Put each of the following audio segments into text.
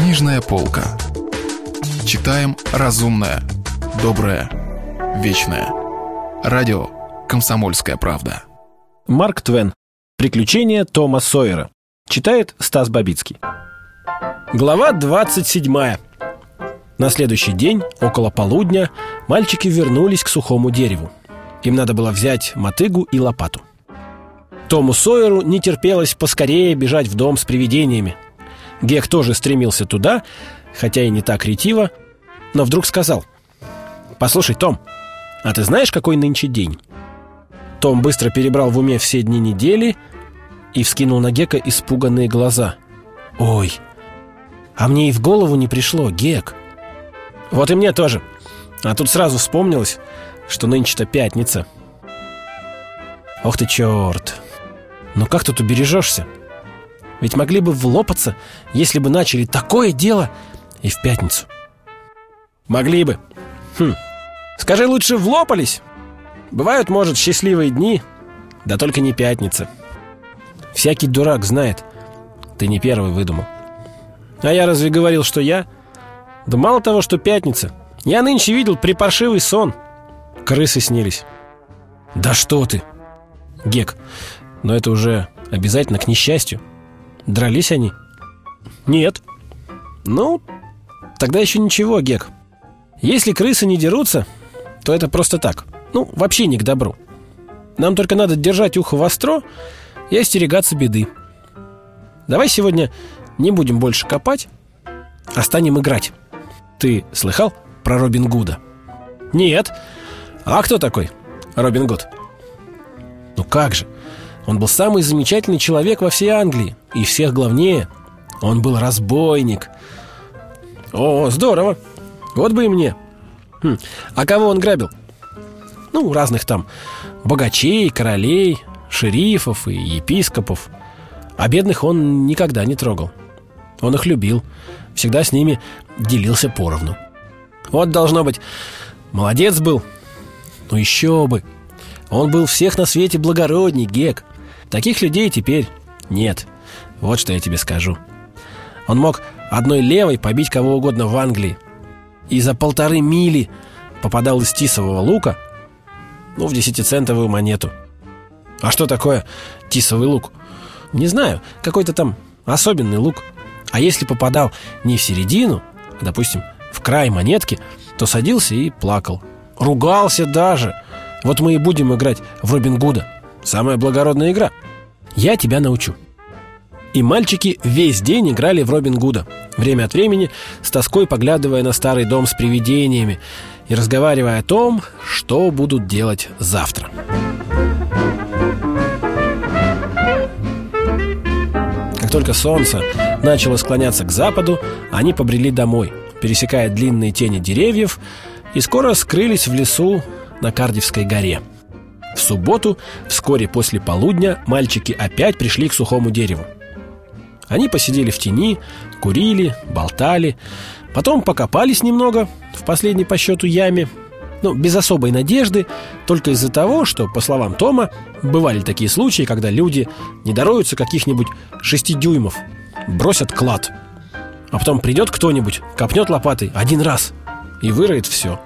Книжная полка. Читаем разумное, доброе, вечное. Радио «Комсомольская правда». Марк Твен. Приключения Тома Сойера. Читает Стас Бабицкий. Глава 27. На следующий день, около полудня, мальчики вернулись к сухому дереву. Им надо было взять мотыгу и лопату. Тому Сойеру не терпелось поскорее бежать в дом с привидениями. Гек тоже стремился туда, хотя и не так ретиво, но вдруг сказал «Послушай, Том, а ты знаешь, какой нынче день?» Том быстро перебрал в уме все дни недели и вскинул на Гека испуганные глаза. «Ой, а мне и в голову не пришло, Гек!» «Вот и мне тоже. А тут сразу вспомнилось, что нынче-то пятница». «Ох ты черт! Ну как тут убережешься? Ведь могли бы влопаться, если бы начали такое дело и в пятницу». «Могли бы. Хм. Скажи, лучше влопались?» Бывают, может, счастливые дни, да только не пятница. Всякий дурак знает. Ты не первый выдумал. А я разве говорил, что я? Да мало того, что пятница. Я нынче видел припаршивый сон. Крысы снились. Да что ты? Гек, но это уже обязательно к несчастью. Дрались они? Нет. Ну, тогда еще ничего, Гек. Если крысы не дерутся, то это просто так. Ну, вообще не к добру. Нам только надо держать ухо востро и остерегаться беды. Давай сегодня не будем больше копать, а станем играть. Ты слыхал про Робин Гуда? Нет. А кто такой Робин Гуд? Ну как же? Он был самый замечательный человек во всей Англии. И всех главнее, он был разбойник. О, здорово. Вот бы и мне. Хм. А кого он грабил? Ну, разных там богачей, королей, шерифов и епископов. А бедных он никогда не трогал. Он их любил, всегда с ними делился поровну. Вот, должно быть, молодец был. Ну еще бы. Он был всех на свете благородней, Гек. Таких людей теперь нет. Вот что я тебе скажу. Он мог одной левой побить кого угодно в Англии. И за полторы мили попадал из тисового лука ну, в десятицентовую монету. А что такое тисовый лук? Не знаю, какой-то там особенный лук. А если попадал не в середину, а, допустим, в край монетки, то садился и плакал. Ругался даже. Вот мы и будем играть в Робин Гуда. Самая благородная игра. Я тебя научу. И мальчики весь день играли в Робин Гуда, время от времени с тоской поглядывая на старый дом с привидениями и разговаривая о том, что будут делать завтра. Как только солнце начало склоняться к западу, они побрели домой, пересекая длинные тени деревьев, и скоро скрылись в лесу на Кардивской горе. В субботу, вскоре после полудня, мальчики опять пришли к сухому дереву. Они посидели в тени, курили, болтали, потом покопались немного в последней по счету яме, ну, без особой надежды, только из-за того, что, по словам Тома, бывали такие случаи, когда люди не даруются каких-нибудь шести дюймов, бросят клад. А потом придет кто-нибудь, копнет лопатой один раз и выроет все.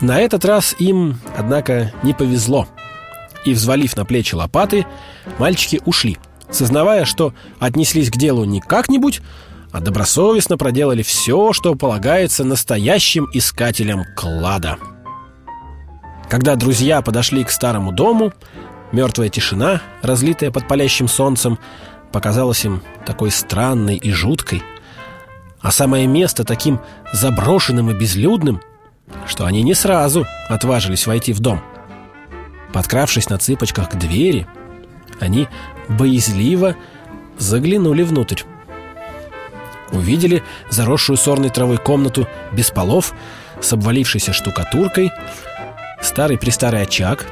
На этот раз им, однако, не повезло. И, взвалив на плечи лопаты, мальчики ушли – сознавая, что отнеслись к делу не как-нибудь, а добросовестно проделали все, что полагается настоящим искателям клада. Когда друзья подошли к старому дому, мертвая тишина, разлитая под палящим солнцем, показалась им такой странной и жуткой, а самое место таким заброшенным и безлюдным, что они не сразу отважились войти в дом. Подкравшись на цыпочках к двери, они боязливо заглянули внутрь. Увидели заросшую сорной травой комнату без полов, с обвалившейся штукатуркой, старый-престарый очаг,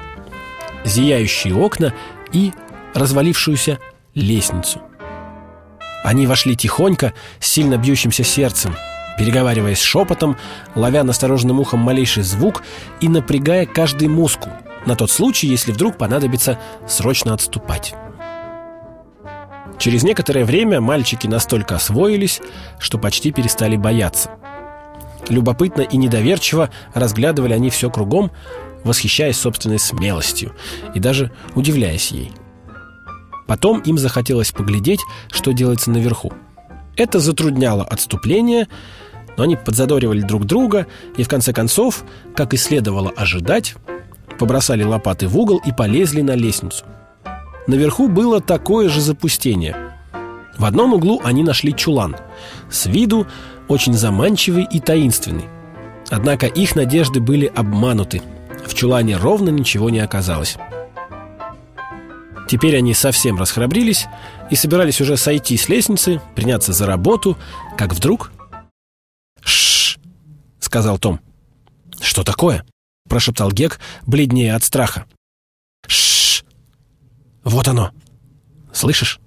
зияющие окна и развалившуюся лестницу. Они вошли тихонько, с сильно бьющимся сердцем, переговариваясь шепотом, ловя настороженным ухом малейший звук и напрягая каждый мускул, на тот случай, если вдруг понадобится срочно отступать. Через некоторое время мальчики настолько освоились, что почти перестали бояться. Любопытно и недоверчиво разглядывали они все кругом, восхищаясь собственной смелостью и даже удивляясь ей. Потом им захотелось поглядеть, что делается наверху. Это затрудняло отступление, но они подзадоривали друг друга и, в конце концов, как и следовало ожидать, побросали лопаты в угол и полезли на лестницу. Наверху было такое же запустение. В одном углу они нашли чулан. С виду очень заманчивый и таинственный. Однако их надежды были обмануты. В чулане ровно ничего не оказалось. Теперь они совсем расхрабрились и собирались уже сойти с лестницы, приняться за работу, как вдруг... Сказал Том. «Что такое?» — прошептал Гек, бледнее от страха. «Шш! Вот оно! Слышишь?»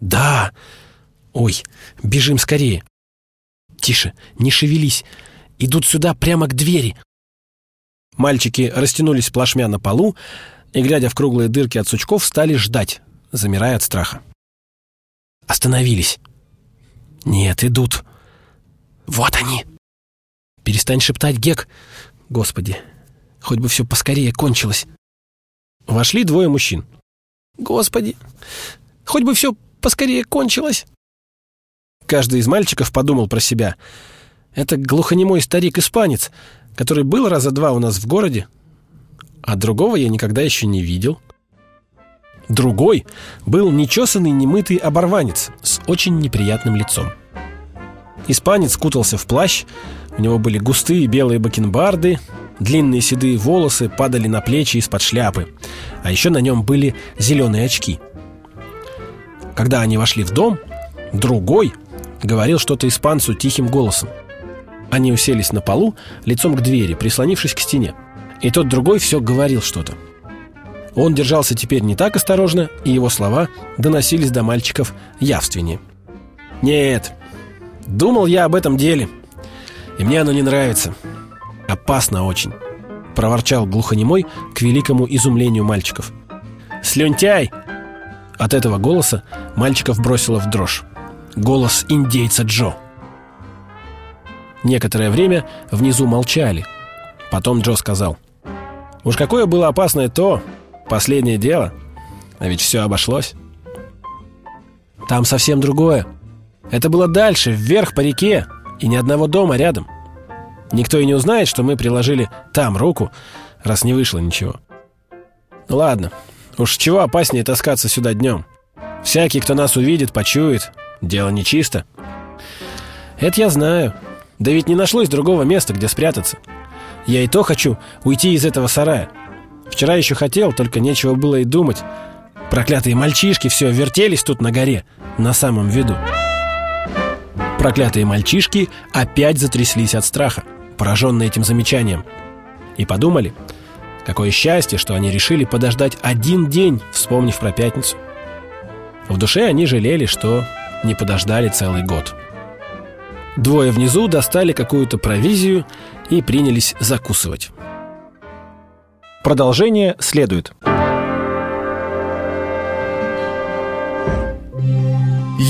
«Да! Ой, бежим скорее!» «Тише, не шевелись! Идут сюда прямо к двери!» Мальчики растянулись плашмя на полу и, глядя в круглые дырки от сучков, стали ждать, замирая от страха. Остановились. «Нет, идут!» «Вот они!» «Перестань шептать, Гек!» «Господи, хоть бы все поскорее кончилось!» Вошли двое мужчин. «Господи, хоть бы все поскорее кончилось!» Каждый из мальчиков подумал про себя. Это глухонемой старик-испанец, который был раза два у нас в городе, а другого я никогда еще не видел. Другой был нечесанный, немытый оборванец с очень неприятным лицом. Испанец кутался в плащ, у него были густые белые бакенбарды, длинные седые волосы падали на плечи из-под шляпы, а еще на нем были зеленые очки. Когда они вошли в дом, другой – говорил что-то испанцу тихим голосом. Они уселись на полу, лицом к двери, прислонившись к стене. И тот другой все говорил что-то. Он держался теперь не так осторожно, и его слова доносились до мальчиков явственнее. «Нет, думал я об этом деле, и мне оно не нравится. Опасно очень», — проворчал глухонемой к великому изумлению мальчиков. «Слюнтяй!» От этого голоса мальчиков бросило в дрожь голос индейца Джо. Некоторое время внизу молчали. Потом Джо сказал. «Уж какое было опасное то, последнее дело. А ведь все обошлось». «Там совсем другое. Это было дальше, вверх по реке, и ни одного дома рядом. Никто и не узнает, что мы приложили там руку, раз не вышло ничего. Ну ладно, уж чего опаснее таскаться сюда днем. Всякий, кто нас увидит, почует, Дело нечисто. Это я знаю. Да ведь не нашлось другого места, где спрятаться. Я и то хочу уйти из этого сарая. Вчера еще хотел, только нечего было и думать. Проклятые мальчишки все вертелись тут на горе, на самом виду. Проклятые мальчишки опять затряслись от страха, пораженные этим замечанием. И подумали, какое счастье, что они решили подождать один день, вспомнив про пятницу. В душе они жалели, что не подождали целый год. Двое внизу достали какую-то провизию и принялись закусывать. Продолжение следует.